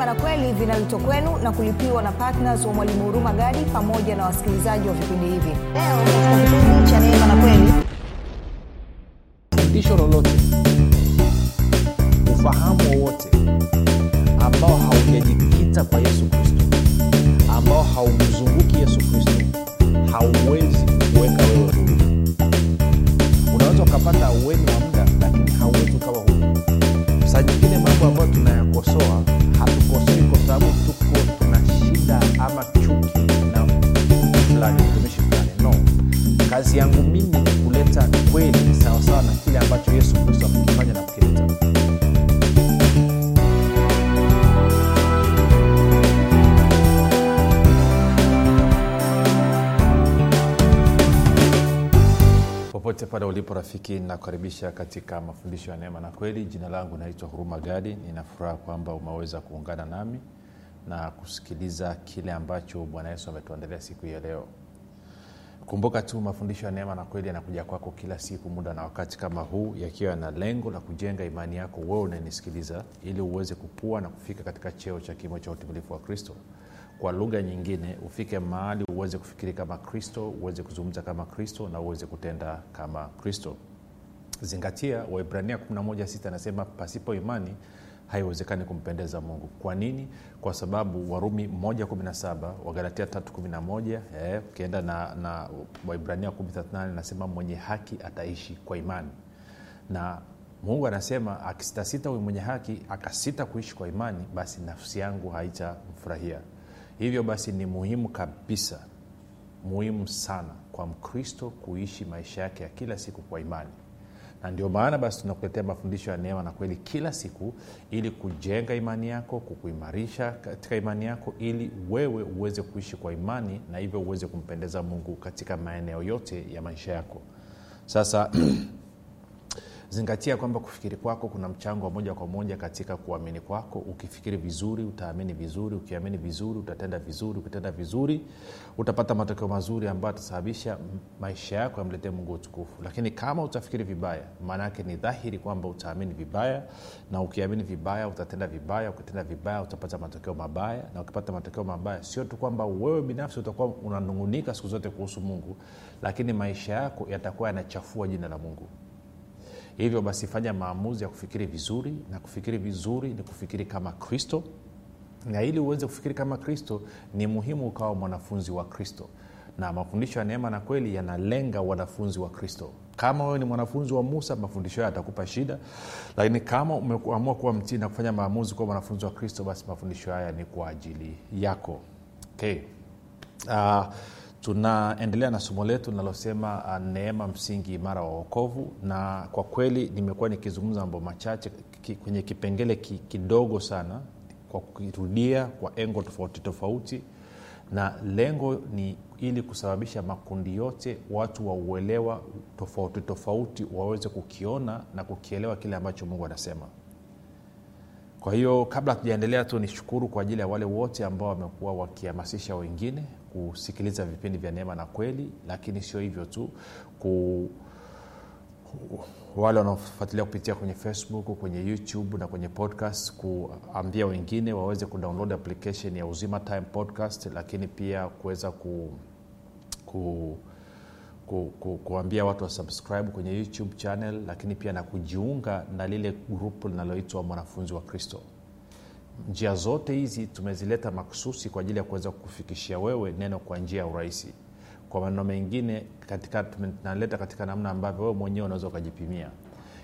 neema na kweli vinaletwa kwenu na kulipiwa na ptns wa mwalimu huruma gadi pamoja na wasikilizaji wa vipindi hivi. Cha neema na kweli. Fundisho lolote. Ufahamu wowote ambao haujajikita kwa yesu popote pale ulipo rafiki. Nakukaribisha katika mafundisho ya neema na kweli. Jina langu naitwa huruma gadi. Ninafuraha kwamba umeweza kuungana nami na kusikiliza kile ambacho bwana yesu ametuandalia siku ya leo. Kumbuka tu mafundisho ya neema na kweli yanakuja kwako kila siku muda na wakati kama huu yakiwa na lengo la kujenga imani yako wewe unanisikiliza ili uweze kukua na kufika katika cheo cha kimo cha utimilifu wa kristo kwa lugha nyingine ufike mahali uweze kufikiri kama kristo uweze kuzungumza kama kristo na uweze kutenda kama kristo. Zingatia waibrania 116 anasema pasipo imani haiwezekani kumpendeza mungu. Kwa nini? Kwa sababu warumi 117 wagalatia 311 eh, ukienda na, na waibrania 138 anasema mwenye haki ataishi kwa imani. Na mungu anasema akisitasita huyu mwenye haki akasita kuishi kwa imani basi nafsi yangu haitamfurahia hivyo basi ni muhimu kabisa muhimu sana kwa mkristo kuishi maisha yake ya kila siku kwa imani. Na ndio maana basi tunakuletea mafundisho ya neema na kweli kila siku ili kujenga imani yako kukuimarisha katika imani yako ili wewe uweze kuishi kwa imani na hivyo uweze kumpendeza mungu katika maeneo yote ya maisha yako. Sasa zingatia kwamba kufikiri kwako kuna mchango wa moja kwa moja katika kuamini kwako. Ukifikiri vizuri utaamini vizuri. Ukiamini vizuri utatenda vizuri. Ukitenda vizuri utapata matokeo mazuri ambayo atasababisha maisha yako yamletee mungu utukufu. Lakini kama utafikiri vibaya maana yake ni dhahiri kwamba utaamini vibaya na ukiamini vibaya utatenda vibaya. Ukitenda vibaya utapata matokeo mabaya. Na ukipata matokeo mabaya sio tu kwamba wewe binafsi utakuwa unanungunika siku zote kuhusu mungu lakini maisha yako yatakuwa yanachafua jina la mungu hivyo basi fanya maamuzi ya kufikiri vizuri na kufikiri vizuri ni kufikiri kama kristo. Na ili uweze kufikiri kama kristo ni muhimu ukawa mwanafunzi wa kristo. Na mafundisho ya neema na kweli yanalenga wanafunzi wa kristo. Kama wewe ni mwanafunzi wa musa mafundisho hayo yatakupa shida. Lakini kama umeamua kuwa mtii na kufanya maamuzi kuwa mwanafunzi wa kristo basi mafundisho haya ni kwa ajili yako. Okay. uh, tunaendelea na somo letu linalosema uh, neema msingi imara wa uokovu na kwa kweli nimekuwa nikizungumza mambo machache kwenye kipengele ki, kidogo sana kwa kukirudia kwa engo tofauti tofauti. Na lengo ni ili kusababisha makundi yote watu wauelewa tofauti tofauti waweze kukiona na kukielewa kile ambacho mungu anasema. Kwa hiyo kabla tujaendelea tu nishukuru kwa ajili ya wale wote ambao wamekuwa wakihamasisha wengine kusikiliza vipindi vya neema na kweli lakini sio hivyo tu. Ku wale wanaofuatilia kupitia kwenye facebook kwenye youtube na kwenye podcast kuambia wengine waweze kudownload application ya uzima time podcast lakini pia kuweza ku, ku ku, ku, kuambia watu wasubscribe kwenye youtube channel lakini pia na kujiunga na lile grupu linaloitwa mwanafunzi wa kristo njia zote hizi tumezileta maksusi kwa ajili ya kuweza kufikishia wewe neno kwa njia ya urahisi. Kwa maneno mengine katika tunaleta katika namna ambavyo wewe mwenyewe unaweza ukajipimia.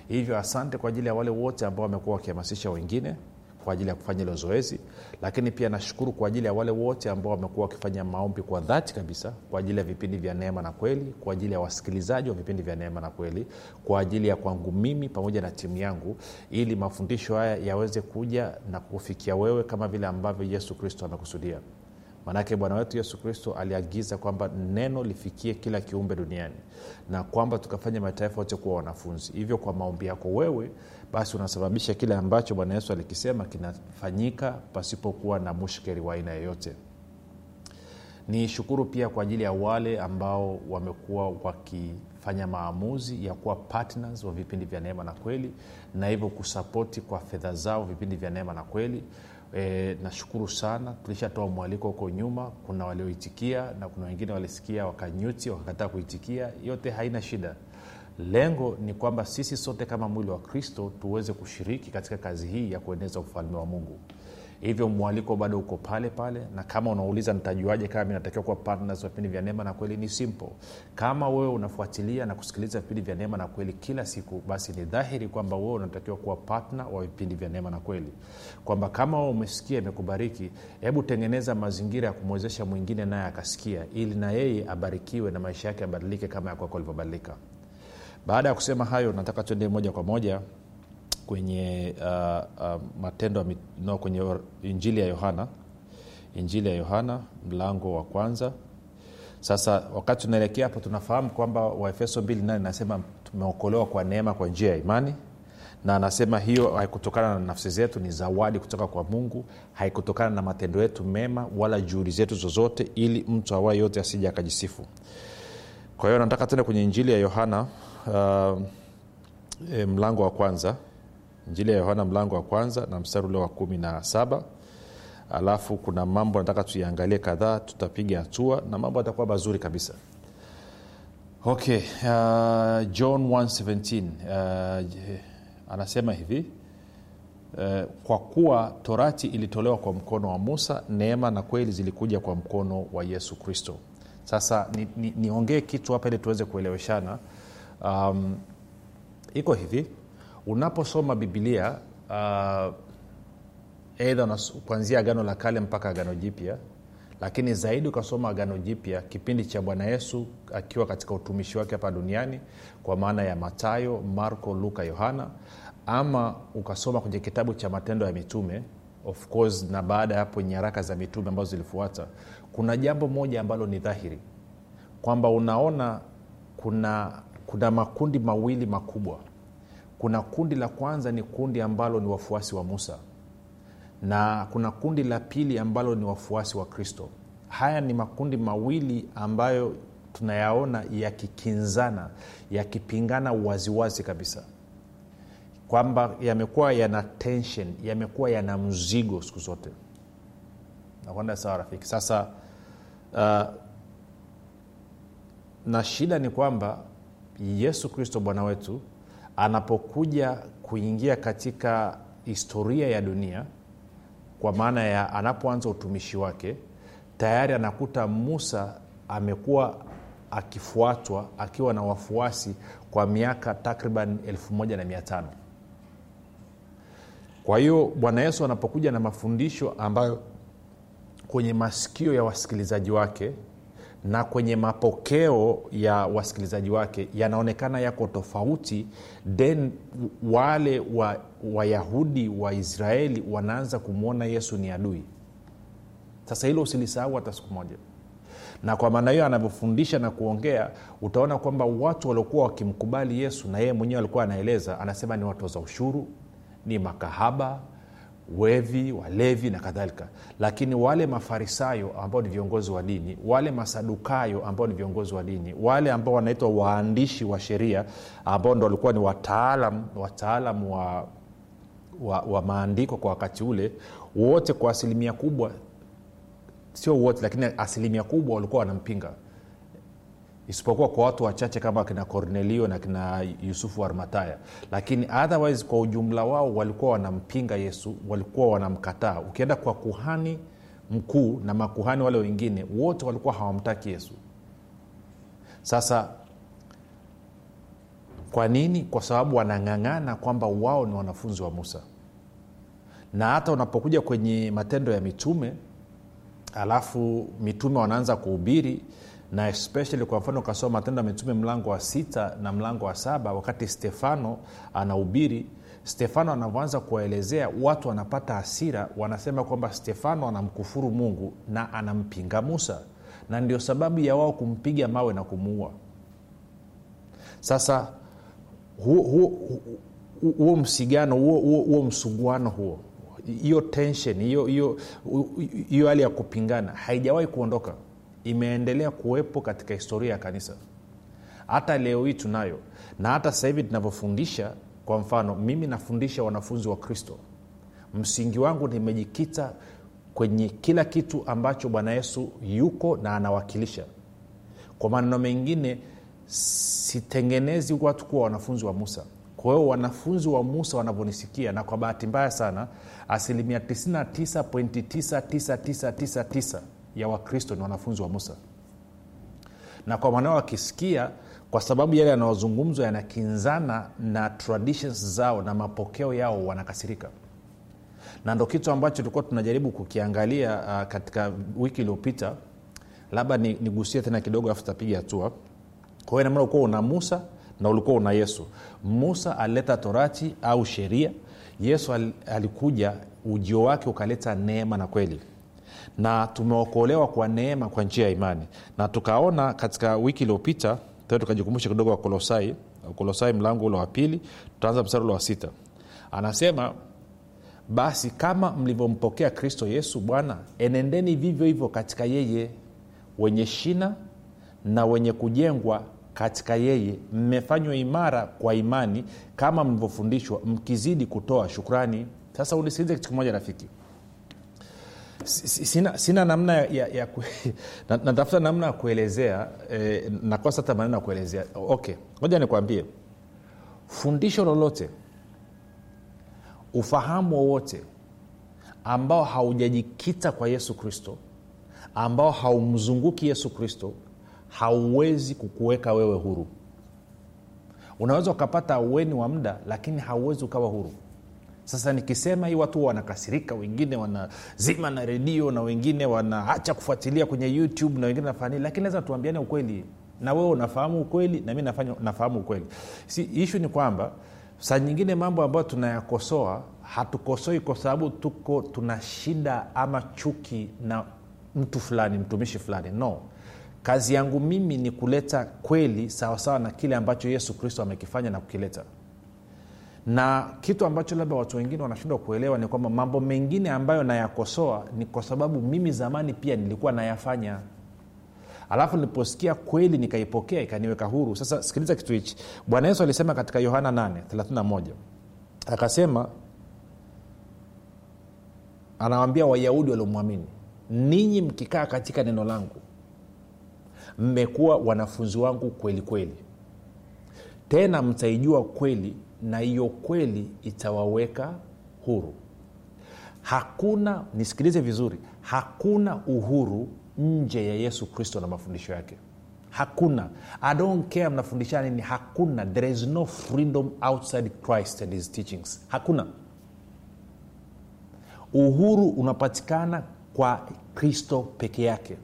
Hivyo asante kwa ajili ya wale wote ambao wamekuwa wakihamasisha wengine kwa ajili ya kufanya hilo zoezi lakini pia nashukuru kwa ajili ya wale wote ambao wamekuwa wakifanya maombi kwa dhati kabisa kwa ajili ya vipindi vya neema na kweli kwa ajili ya wasikilizaji wa vipindi vya neema na kweli kwa ajili ya kwangu mimi pamoja na timu yangu ili mafundisho haya yaweze kuja na kufikia wewe kama vile ambavyo yesu kristo amekusudia maanake bwana wetu yesu kristo aliagiza kwamba neno lifikie kila kiumbe duniani na kwamba tukafanya mataifa yote kuwa wanafunzi. Hivyo kwa maombi yako wewe basi unasababisha kile ambacho bwana yesu alikisema kinafanyika pasipokuwa na mushkeri wa aina yeyote ni shukuru pia kwa ajili ya wale ambao wamekuwa wakifanya maamuzi ya kuwa partners wa vipindi vya neema na kweli na hivyo kusapoti kwa fedha zao vipindi vya neema na kweli e, nashukuru sana. Tulishatoa mwaliko huko nyuma. Kuna walioitikia na kuna wengine walisikia wakanyuti wakakataa kuitikia. Yote haina shida. Lengo ni kwamba sisi sote kama mwili wa kristo tuweze kushiriki katika kazi hii ya kueneza ufalme wa mungu hivyo mwaliko bado uko pale pale na kama unauliza nitajuaje kama natakiwa kuwa partners wa vipindi vya neema na kweli ni simple. Kama wewe unafuatilia na kusikiliza vipindi vya neema na kweli kila siku basi ni dhahiri kwamba wewe unatakiwa kuwa partner wa vipindi vya neema na kweli. Kwamba kama wewe umesikia imekubariki hebu tengeneza mazingira ya kumwezesha mwingine naye akasikia ili na yeye abarikiwe na maisha yake abadilike kama ya kwako alivyobadilika baada ya kusema hayo nataka tuende moja kwa moja kwenye uh, uh, matendo mit- no, kwenye injili ya yohana. Injili ya yohana mlango wa kwanza. Sasa wakati tunaelekea hapo tunafahamu kwamba waefeso 28 nasema tumeokolewa kwa neema kwa njia ya imani. Na anasema hiyo haikutokana na nafsi zetu ni zawadi kutoka kwa mungu. Haikutokana na matendo yetu mema wala juhudi zetu zozote ili mtu awaye yote asija akajisifu. Kwa hiyo nataka tena kwenye injili ya yohana uh, e, mlango wa kwanza injili ya yohana mlango wa kwanza na mstari ule wa kumi na saba. Alafu kuna mambo nataka tuiangalie kadhaa tutapiga hatua na mambo atakuwa mazuri kabisa. Okay uh, john 117 uh, anasema hivi uh, kwa kuwa torati ilitolewa kwa mkono wa musa neema na kweli zilikuja kwa mkono wa yesu kristo. Sasa niongee ni, ni kitu hapa ili tuweze kueleweshana. Um, iko hivi unaposoma bibilia uh, eidha kuanzia agano la kale mpaka agano jipya lakini zaidi ukasoma agano jipya kipindi cha bwana yesu akiwa katika utumishi wake hapa duniani kwa maana ya matayo marko luka yohana ama ukasoma kwenye kitabu cha matendo ya mitume of course na baada ya hapo nyaraka za mitume ambazo zilifuata kuna jambo moja ambalo ni dhahiri kwamba unaona kuna kuna makundi mawili makubwa kuna kundi la kwanza ni kundi ambalo ni wafuasi wa musa. Na kuna kundi la pili ambalo ni wafuasi wa kristo. Haya ni makundi mawili ambayo tunayaona yakikinzana yakipingana waziwazi kabisa. Kwamba yamekuwa yana tension yamekuwa yana mzigo siku zote. Nakwenda sawa rafiki. Sasa uh, na shida ni kwamba yesu kristo bwana wetu anapokuja kuingia katika historia ya dunia kwa maana ya anapoanza utumishi wake tayari anakuta musa amekuwa akifuatwa akiwa na wafuasi kwa miaka takriban 15 kwa hiyo bwana yesu anapokuja na mafundisho ambayo kwenye masikio ya wasikilizaji wake na kwenye mapokeo ya wasikilizaji wake yanaonekana yako tofauti then wale wa wayahudi wa israeli wanaanza kumwona yesu ni adui. Sasa hilo usilisahau hata siku moja. Na kwa maana hiyo anavyofundisha na kuongea utaona kwamba watu waliokuwa wakimkubali yesu na yeye mwenyewe alikuwa anaeleza anasema ni watoza ushuru ni makahaba wevi walevi na kadhalika. Lakini wale mafarisayo ambao ni viongozi wa dini wale masadukayo ambao ni viongozi wa dini wale ambao wanaitwa waandishi wa sheria ambao ndo walikuwa ni wataalam wataalam wa, wa, wa maandiko kwa wakati ule wote kwa asilimia kubwa sio wote lakini asilimia kubwa walikuwa wanampinga isipokuwa kwa watu wachache kama kina kornelio na kina yusufu armataya lakini otherwise kwa ujumla wao walikuwa wanampinga yesu walikuwa wanamkataa. Ukienda kwa kuhani mkuu na makuhani wale wengine wote walikuwa hawamtaki yesu. Sasa kwa nini? Kwa sababu wanang'ang'ana kwamba wao ni wanafunzi wa musa. Na hata unapokuja kwenye matendo ya mitume alafu mitume wanaanza kuhubiri na especially kwa mfano ukasoma matendo ya mitume mlango wa sita na mlango wa saba wakati stefano anahubiri stefano anavyoanza kuwaelezea watu wanapata hasira wanasema kwamba stefano anamkufuru mungu na anampinga musa. Na ndio sababu ya wao kumpiga mawe na kumuua. Sasa huo, huo, huo msigano huo, msuguano huo hiyo tension hiyo hali ya kupingana haijawahi kuondoka imeendelea kuwepo katika historia ya kanisa. Hata leo hii tunayo na hata sasa hivi tunavyofundisha kwa mfano mimi nafundisha wanafunzi wa kristo. Msingi wangu nimejikita kwenye kila kitu ambacho bwana yesu yuko na anawakilisha. Kwa maneno mengine sitengenezi watu kuwa wanafunzi wa musa. Kwa hiyo wanafunzi wa musa wanavyonisikia na kwa bahati mbaya sana asilimia 99.99999 ya wakristo ni wanafunzi wa musa. Na kwa manao wakisikia kwa sababu yale yanayozungumzwa yanakinzana na traditions zao na mapokeo yao wanakasirika. Na ndo kitu ambacho tulikuwa tunajaribu kukiangalia uh, katika wiki iliyopita. Labda nigusie ni tena kidogo alafu tapiga hatua. Kwa hiyo namana ulikuwa una musa na ulikuwa una yesu. Musa alileta torati au sheria. Yesu al, alikuja ujio wake ukaleta neema na kweli na tumeokolewa kwa neema kwa njia ya imani. Na tukaona katika wiki iliyopita tukajikumbusha kidogo wakolosai kolosai kolosai mlango ule wa pili tutaanza mstari ule wa sita. Anasema basi kama mlivyompokea kristo yesu bwana enendeni vivyo hivyo katika yeye wenye shina na wenye kujengwa katika yeye. Mmefanywa imara kwa imani kama mlivyofundishwa mkizidi kutoa shukrani. Sasa unisikilize kitu kimoja rafiki sina, sina namna ya, ya natafuta na namna ya kuelezea eh, nakosa hata maneno ya kuelezea. Okay moja nikwambie. Fundisho lolote ufahamu wowote ambao haujajikita kwa yesu kristo ambao haumzunguki yesu kristo hauwezi kukuweka wewe huru. Unaweza ukapata aueni wa muda lakini hauwezi ukawa huru sasa nikisema hii watu wanakasirika wengine wanazima na redio na wengine wanaacha kufuatilia kwenye youtube na wengine nafanya lakini lazima tuambiane ukweli. Na wewe unafahamu ukweli na mi nafahamu ukweli. Si ishu ni kwamba saa nyingine mambo ambayo tunayakosoa hatukosoi kwa sababu tuko tuna shida ama chuki na mtu fulani mtumishi fulani. No. Kazi yangu mimi ni kuleta kweli sawasawa na kile ambacho yesu kristo amekifanya na kukileta na kitu ambacho labda watu wengine wanashindwa kuelewa ni kwamba mambo mengine ambayo nayakosoa ni kwa sababu mimi zamani pia nilikuwa nayafanya. Alafu niliposikia kweli nikaipokea ikaniweka huru. Sasa sikiliza kitu hichi. Bwana yesu alisema katika yohana 831 akasema anawambia wayahudi waliomwamini ninyi mkikaa katika neno langu mmekuwa wanafunzi wangu kweli kweli. Tena mtaijua kweli na hiyo kweli itawaweka huru. Hakuna nisikilize vizuri hakuna uhuru nje ya yesu kristo na mafundisho yake. Hakuna. I don't care mnafundisha nini hakuna. There is no freedom outside christ and his teachings. Hakuna. Uhuru unapatikana kwa kristo peke yake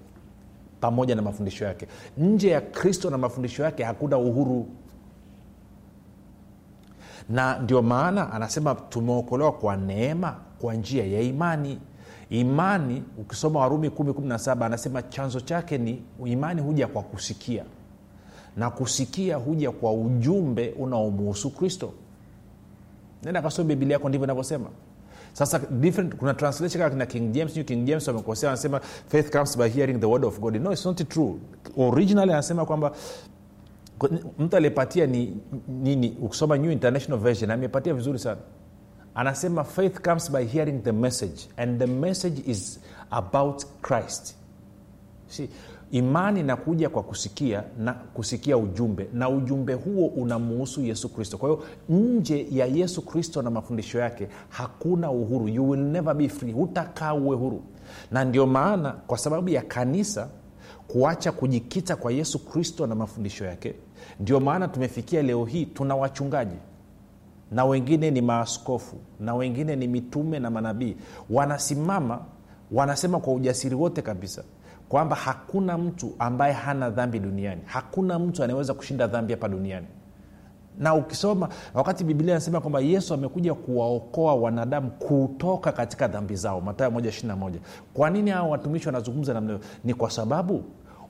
pamoja na mafundisho yake. Nje ya kristo na mafundisho yake hakuna uhuru na ndio maana anasema tumeokolewa kwa neema kwa njia ya imani. Imani ukisoma warumi 117 anasema chanzo chake ni imani huja kwa kusikia. Na kusikia huja kwa ujumbe unaomuhusu kristo. Nenda kasoma bibilia yako ndivyo inavyosema. Sasa different kuna translation kama kina king james new king james wamekosea wanasema faith comes by hearing the word of god. No it's not true. Originally anasema kwamba mtu aliyepatia ni nini? Ukisoma new international version amepatia vizuri sana. Anasema faith comes by hearing the message and the message is about christ. See, imani inakuja kwa kusikia na kusikia ujumbe na ujumbe huo unamuhusu yesu kristo. Kwa hiyo nje ya yesu kristo na mafundisho yake hakuna uhuru. You will never be free. Hutakaa uwe huru. Na ndio maana kwa sababu ya kanisa kuacha kujikita kwa yesu kristo na mafundisho yake. Ndio maana tumefikia leo hii tuna wachungaji. Na wengine ni maaskofu na wengine ni mitume na manabii. Wanasimama wanasema kwa ujasiri wote kabisa kwamba hakuna mtu ambaye hana dhambi duniani. Hakuna mtu anayeweza kushinda dhambi hapa duniani. Na ukisoma wakati biblia anasema kwamba yesu amekuja kuwaokoa wanadamu kutoka katika dhambi zao. Matayo 121 kwa nini hawa watumishi wanazungumza namna hiyo? Ni kwa sababu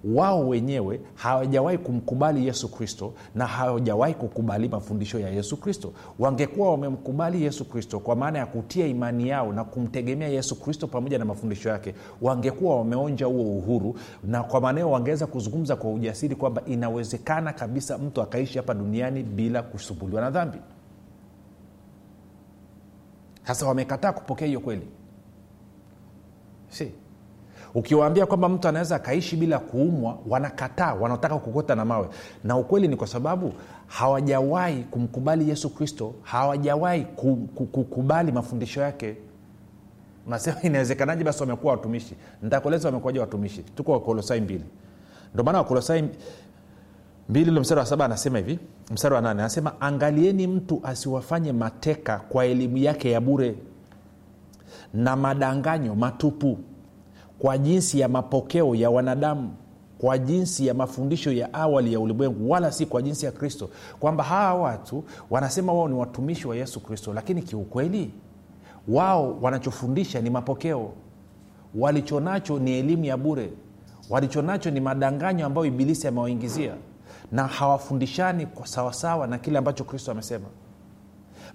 wao wenyewe hawajawahi kumkubali yesu kristo na hawajawahi kukubali mafundisho ya yesu kristo. Wangekuwa wamemkubali yesu kristo kwa maana ya kutia imani yao na kumtegemea yesu kristo pamoja na mafundisho yake wangekuwa wameonja huo uhuru na kwa maanao wangeweza kuzungumza kwa ujasiri kwamba inawezekana kabisa mtu akaishi hapa duniani bila kusumbuliwa na dhambi. Sasa wamekataa kupokea hiyo kweli. Si ukiwaambia kwamba mtu anaweza akaishi bila kuumwa wanakataa wanataka kukota na mawe. Na ukweli ni kwa sababu hawajawahi kumkubali yesu kristo hawajawahi kukubali mafundisho yake. Nasema inawezekanaje basi wamekuwa watumishi? Nitakueleza wamekuwaja watumishi. Tuko wakolosai mbili. Ndio maana wakolosai mbili ule mstari wa saba anasema hivi mstari wa nane anasema angalieni mtu asiwafanye mateka kwa elimu yake ya bure na madanganyo matupu kwa jinsi ya mapokeo ya wanadamu kwa jinsi ya mafundisho ya awali ya ulimwengu wala si kwa jinsi ya kristo. Kwamba hawa watu wanasema wao ni watumishi wa yesu kristo lakini kiukweli wao wanachofundisha ni mapokeo. Walichonacho ni elimu ya bure. Walichonacho ni madanganyo ambayo ibilisi amewaingizia. Na hawafundishani kwa sawasawa na kile ambacho kristo amesema.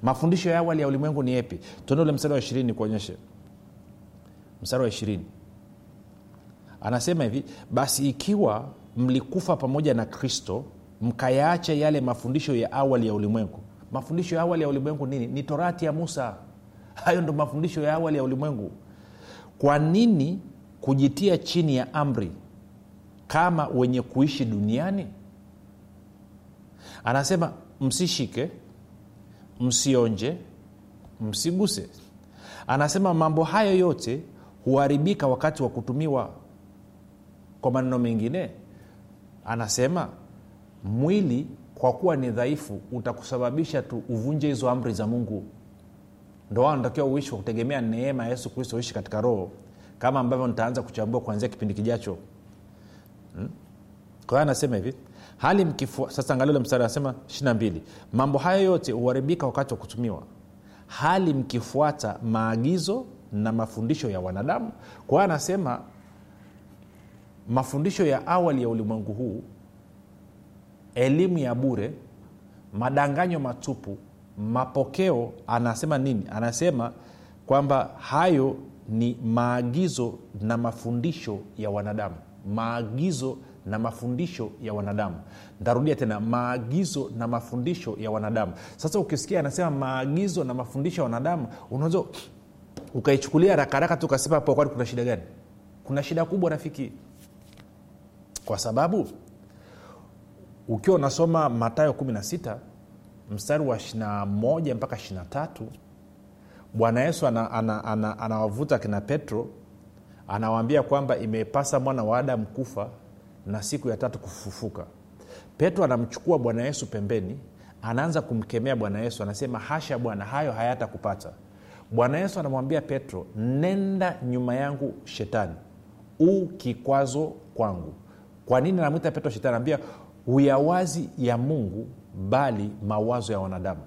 Mafundisho ya awali ya ulimwengu ni epi tuende ule mstari wa ishirini kuonyeshe mstari wa ishirini anasema hivi basi ikiwa mlikufa pamoja na kristo mkayaacha yale mafundisho ya awali ya ulimwengu. Mafundisho ya awali ya ulimwengu nini? Ni torati ya musa. Hayo ndo mafundisho ya awali ya ulimwengu. Kwa nini kujitia chini ya amri kama wenye kuishi duniani? Anasema msishike msionje msiguse. Anasema mambo hayo yote huharibika wakati wa kutumiwa kwa maneno mengine anasema mwili kwa kuwa ni dhaifu utakusababisha tu uvunje hizo amri za mungu. Ndo natakiwa uishi kwa kutegemea neema ya yesu kristo uishi katika roho kama ambavyo nitaanza kuchambua kuanzia kipindi kijacho. Hmm? kwa anasema hivi hali mkifua sasa angalile mstari anasema ishirina mbili mambo hayo yote huharibika wakati wa kutumiwa hali mkifuata maagizo na mafundisho ya wanadamu. Kwa anasema mafundisho ya awali ya ulimwengu huu elimu ya bure madanganyo matupu mapokeo anasema nini? Anasema kwamba hayo ni maagizo na mafundisho ya wanadamu. Maagizo na mafundisho ya wanadamu. Ntarudia tena maagizo na mafundisho ya wanadamu. Sasa ukisikia anasema maagizo na mafundisho ya wanadamu unaweza ukaichukulia rakaraka tu ukasema hapo kuna shida gani? Kuna shida kubwa rafiki kwa sababu ukiwa unasoma matayo 16 mstari wa 21 mpaka 23 bwana yesu anawavuta ana, ana, ana, ana kina petro anawaambia kwamba imepasa mwana wa adamu kufa na siku ya tatu kufufuka. Petro anamchukua bwana yesu pembeni anaanza kumkemea bwana yesu anasema hasha bwana hayo hayatakupata. Bwana yesu anamwambia petro nenda nyuma yangu shetani. U kikwazo kwangu kwa nini anamwita petro shetani? Anaambia uyawazi ya mungu bali mawazo ya wanadamu.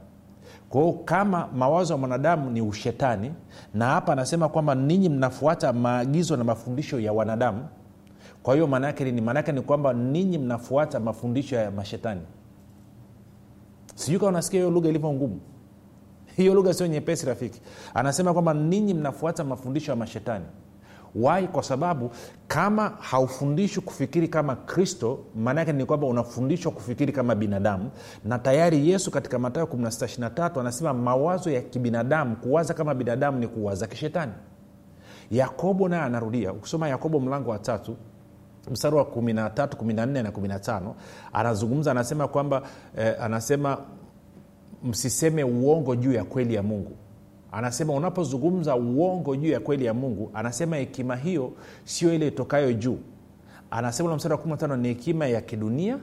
Kwa hiyo kama mawazo ya mwanadamu ni ushetani na hapa anasema kwamba ninyi mnafuata maagizo na mafundisho ya wanadamu. Kwa hiyo maana yake nini? Maanaake ni kwamba ninyi mnafuata mafundisho ya mashetani. Sijui kama unasikia hiyo lugha ilivyo ngumu. Hiyo lugha sio nyepesi rafiki. Anasema kwamba ninyi mnafuata mafundisho ya mashetani wai kwa sababu kama haufundishwi kufikiri kama kristo maana yake ni kwamba unafundishwa kufikiri kama binadamu. Na tayari yesu katika matayo 163 anasema mawazo ya kibinadamu kuwaza kama binadamu ni kuwaza kishetani. Yakobo naye anarudia ukisoma yakobo mlango wa tatu mstari wa 13 14 na 15 anazungumza anasema kwamba eh, anasema msiseme uongo juu ya kweli ya mungu anasema unapozungumza uongo juu ya kweli ya mungu anasema hekima hiyo sio ile itokayo juu. Anasema na mstari wa 15 ni hekima ya kidunia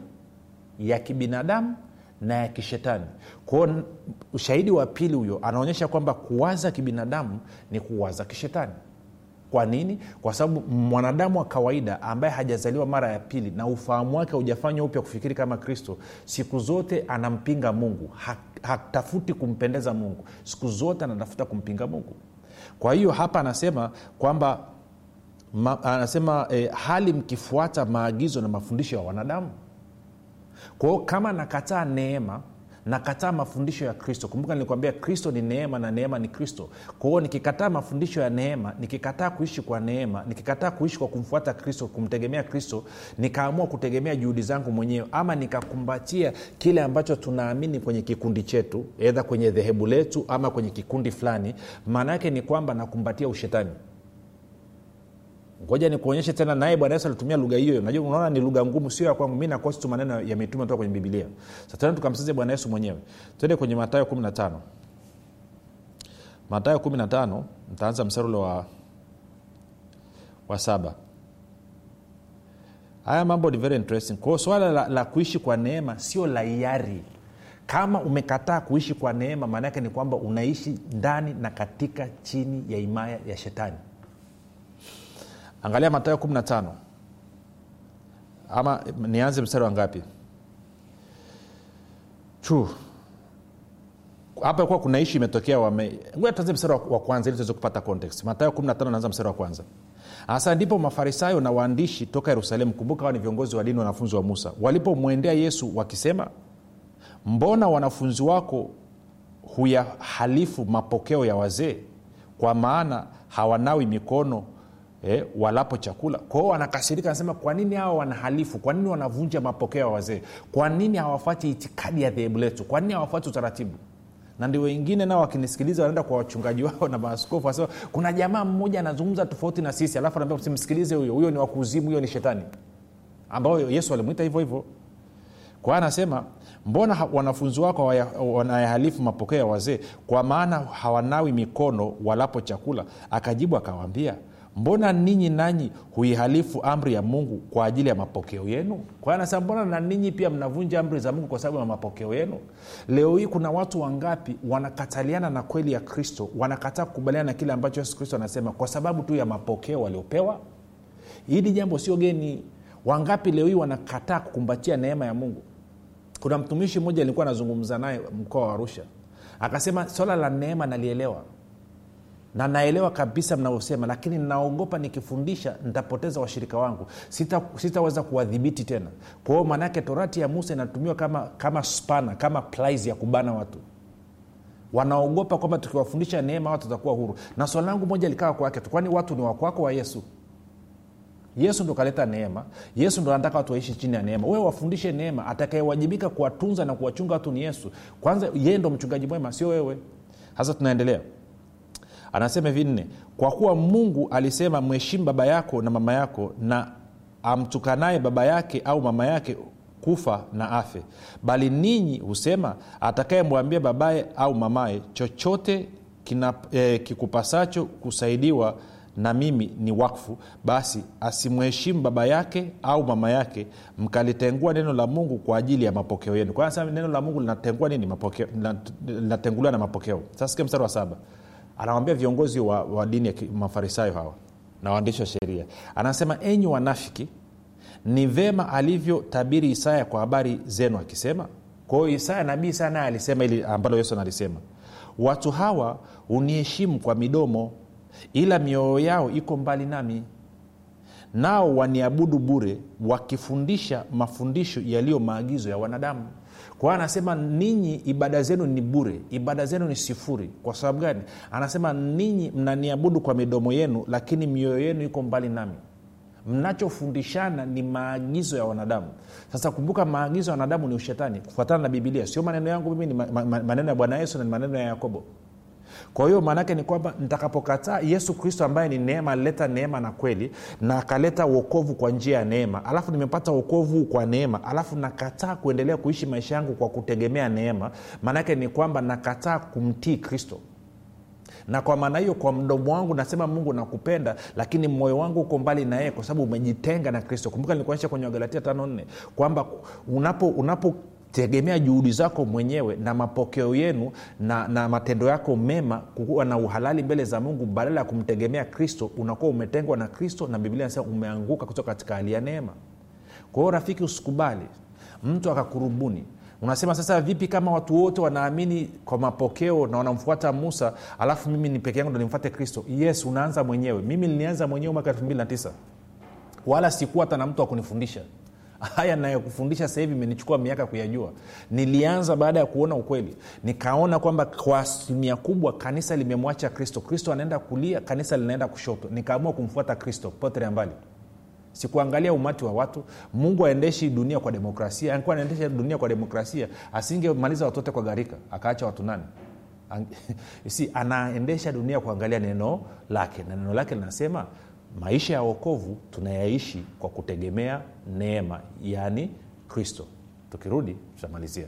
ya kibinadamu na ya kishetani. Kwao ushahidi wa pili huyo anaonyesha kwamba kuwaza kibinadamu ni kuwaza kishetani. Kwa nini? Kwa sababu mwanadamu wa kawaida ambaye hajazaliwa mara ya pili na ufahamu wake haujafanywa upya kufikiri kama kristo siku zote anampinga mungu hatafuti kumpendeza mungu. Siku zote anatafuta kumpinga mungu. Kwa hiyo hapa anasema kwamba ma, anasema e, hali mkifuata maagizo na mafundisho ya wanadamu. Kwa hiyo kama nakataa neema nakataa mafundisho ya kristo. Kumbuka nilikwambia kristo ni neema na neema ni kristo. Kwa hiyo nikikataa mafundisho ya neema nikikataa kuishi kwa neema nikikataa kuishi kwa kumfuata kristo kumtegemea kristo nikaamua kutegemea juhudi zangu mwenyewe ama nikakumbatia kile ambacho tunaamini kwenye kikundi chetu edha kwenye dhehebu letu ama kwenye kikundi fulani maana yake ni kwamba nakumbatia ushetani ngoja nikuonyeshe tena naye bwana yesu alitumia lugha hiyo. Najua unaona ni lugha ngumu sio ya kwangu. Mi nakosi tu maneno ya mitume toka kwenye bibilia sa tena tukamsize bwana yesu mwenyewe. Twende kwenye matayo 15 matayo 15 ntaanza mstari ule wa, wa saba. Haya mambo ni very interesting. Kwao swala la, la kuishi kwa neema sio la hiari. Kama umekataa kuishi kwa neema maana yake ni kwamba unaishi ndani na katika chini ya himaya ya shetani angalia matayo 15 ama nianze mstari wa ngapi? Hapa kuwa kuna ishi imetokea wame tuanze mstari wa kwanza ili tuweze kupata context. Matayo 15 naanza mstari wa kwanza. Hasa ndipo mafarisayo na waandishi toka yerusalemu kumbuka hawa ni viongozi wa dini wanafunzi wa musa walipomwendea yesu wakisema mbona wanafunzi wako huyahalifu mapokeo ya wazee? Kwa maana hawanawi mikono eh, walapo chakula. Kwao wanakasirika anasema kwa nini hawa wanahalifu kwa nini wanavunja mapokeo ya wazee? Kwa nini hawafuati itikadi ya dhehebu letu? Kwa nini hawafuati utaratibu? Na ndio wengine nao wakinisikiliza wanaenda kwa wachungaji wao na maaskofu wanasema kuna jamaa mmoja anazungumza tofauti na sisi alafu anaambia simsikilize huyo huyo ni wakuzimu huyo ni shetani. Ambayo yesu alimwita hivyo hivyo. Kwa anasema mbona wanafunzi wako wanayahalifu mapokeo ya wazee? Kwa maana hawanawi mikono walapo chakula. Akajibu akawaambia mbona ninyi nanyi huihalifu amri ya mungu kwa ajili ya mapokeo yenu? Kwa hiyo anasema mbona na ninyi pia mnavunja amri za mungu kwa sababu ya mapokeo yenu? Leo hii kuna watu wangapi wanakataliana na kweli ya kristo? Wanakataa kukubaliana na kile ambacho yesu kristo anasema kwa sababu tu ya mapokeo waliopewa? Hili jambo sio geni. Wangapi leo hii wanakataa kukumbatia neema ya mungu? Kuna mtumishi mmoja alikuwa anazungumza naye mkoa wa arusha. Akasema swala la neema nalielewa na naelewa kabisa mnavyosema lakini naogopa nikifundisha nitapoteza washirika wangu. Sitaweza sita, kuwadhibiti tena. Kwa hiyo maanaake torati ya musa inatumiwa kama kama spana kama plies ya kubana watu. Wanaogopa kwamba tukiwafundisha neema watu watakuwa huru. Na swali langu moja likawa kwake tu kwani watu ni wakwako wa yesu? Yesu ndo kaleta neema. Yesu ndo anataka watu waishi chini ya neema. Wewe wafundishe neema. Atakayewajibika kuwatunza na kuwachunga watu ni yesu. Kwanza yeye ndo mchungaji mwema sio wewe. Sasa tunaendelea anasema hivi nne kwa kuwa mungu alisema mheshimu baba yako na mama yako na amtukanaye baba yake au mama yake kufa na afe. Bali ninyi husema atakayemwambia babaye au mamaye chochote kina, eh, kikupasacho kusaidiwa na mimi ni wakfu. Basi asimheshimu baba yake au mama yake mkalitengua neno la mungu kwa ajili ya mapokeo yenu kwa neno la mungu linatengua nini? Mapokeo linatenguliwa na mapokeo. Sasa sikia mstari wa saba anawambia viongozi wa, wa dini ya mafarisayo hawa na waandishi wa sheria. Anasema enyi wanafiki ni vema alivyotabiri isaya kwa habari zenu akisema. Kwa isaya nabii isaya naye alisema ili ambalo yesu analisema. Watu hawa huniheshimu kwa midomo ila mioyo yao iko mbali nami. Nao waniabudu bure wakifundisha mafundisho yaliyo maagizo ya wanadamu kwa hiyo anasema ninyi ibada zenu ni bure ibada zenu ni sifuri. Kwa sababu gani? Anasema ninyi mnaniabudu kwa midomo yenu lakini mioyo yenu iko mbali nami. Mnachofundishana ni maagizo ya wanadamu. Sasa kumbuka maagizo ya wanadamu ni ushetani kufuatana na bibilia sio maneno yangu mimi ni ma- ma- maneno ya bwana yesu na ni maneno ya yakobo kwa hiyo maanaake ni kwamba nitakapokataa yesu kristo ambaye ni neema alileta neema na kweli na akaleta uokovu kwa njia ya neema alafu nimepata uokovu kwa neema alafu nakataa kuendelea kuishi maisha yangu kwa kutegemea neema maanaake ni kwamba nakataa kumtii kristo. Na kwa maana hiyo kwa mdomo wangu nasema mungu nakupenda lakini moyo wangu uko mbali na yeye kwa sababu umejitenga na kristo. Kumbuka nilikuonyesha kwenye wagalatia tano nne kwamba unapo unapo tegemea juhudi zako mwenyewe na mapokeo yenu na, na matendo yako mema kuwa na uhalali mbele za mungu badala ya kumtegemea kristo. Unakuwa umetengwa na kristo na biblia nasema umeanguka kutoka katika hali ya neema. Kwa hiyo rafiki usikubali mtu akakurubuni. Unasema sasa vipi kama watu wote wanaamini kwa mapokeo na wanamfuata musa alafu mimi ni peke yangu ndo nimfuate kristo? Yes unaanza mwenyewe. Mimi nilianza mwenyewe mwaka 29 wala sikuwa hata na mtu wa kunifundisha haya nayokufundisha sasa hivi imenichukua miaka kuyajua. Nilianza baada ya kuona ukweli. Nikaona kwamba kwa asilimia kubwa kanisa limemwacha kristo. Kristo anaenda kulia kanisa linaenda kushoto. Nikaamua kumfuata kristo potelea mbali. Sikuangalia umati wa watu. Mungu aendeshi dunia kwa demokrasia. Angekuwa anaendesha dunia kwa demokrasia asingemaliza watu wote kwa gharika. Akaacha watu nane si anaendesha dunia kuangalia neno lake. Na neno lake linasema maisha ya wokovu tunayaishi kwa kutegemea neema yaani kristo. Tukirudi tutamalizia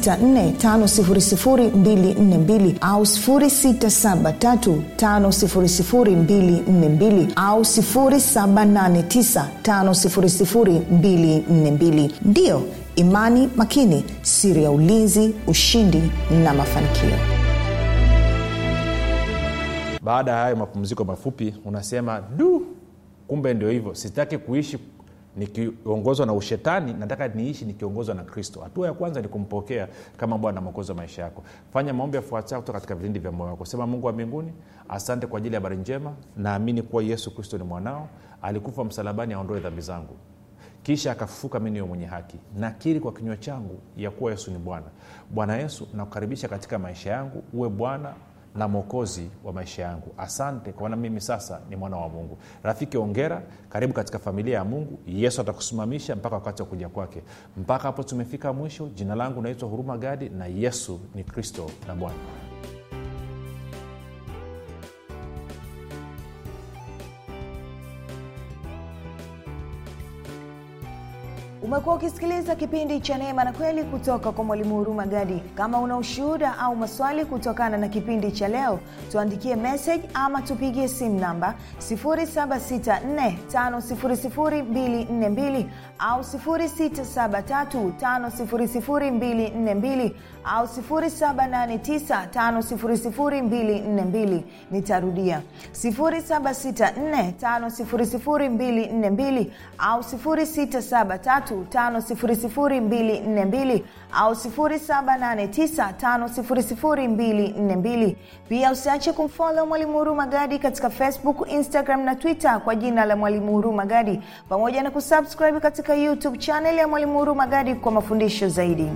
7645242 au 6735242 au 7895242 ndiyo imani makini siri ya ulinzi ushindi na mafanikio. Baada ya hayo mapumziko mafupi unasema du kumbe ndio hivyo. Sitaki kuishi nikiongozwa na ushetani nataka niishi nikiongozwa na kristo. Hatua ya kwanza ni kumpokea kama bwana mwokozi wa maisha yako. Fanya maombi yafuatayo kutoka katika vilindi vya moyo wako. Sema mungu wa mbinguni asante kwa ajili ya habari njema. Naamini kuwa yesu kristo ni mwanao. Alikufa msalabani aondoe dhambi zangu. Kisha akafufuka mi niwe mwenye haki. Nakiri kwa kinywa changu ya kuwa yesu ni bwana. Bwana yesu nakukaribisha katika maisha yangu. Uwe bwana na mwokozi wa maisha yangu. Asante kwa maana mimi sasa ni mwana wa mungu. Rafiki ongera karibu katika familia ya mungu. Yesu atakusimamisha mpaka wakati wa kuja kwake. Mpaka hapo tumefika mwisho. Jina langu naitwa huruma gadi na yesu ni kristo na bwana umekuwa ukisikiliza kipindi cha neema na kweli kutoka kwa mwalimu huruma gadi. Kama una ushuhuda au maswali kutokana na kipindi cha leo tuandikie message ama tupigie simu namba 7645242 au 6735242 au 7895242 nitarudia. 7645242 au 673 5242 au 7895242 pia usiache kumfolo mwalimu huru magadi katika facebook instagram na twitter kwa jina la mwalimu huru magadi pamoja na kusubscribe katika youtube chaneli ya mwalimu huru magadi kwa mafundisho zaidi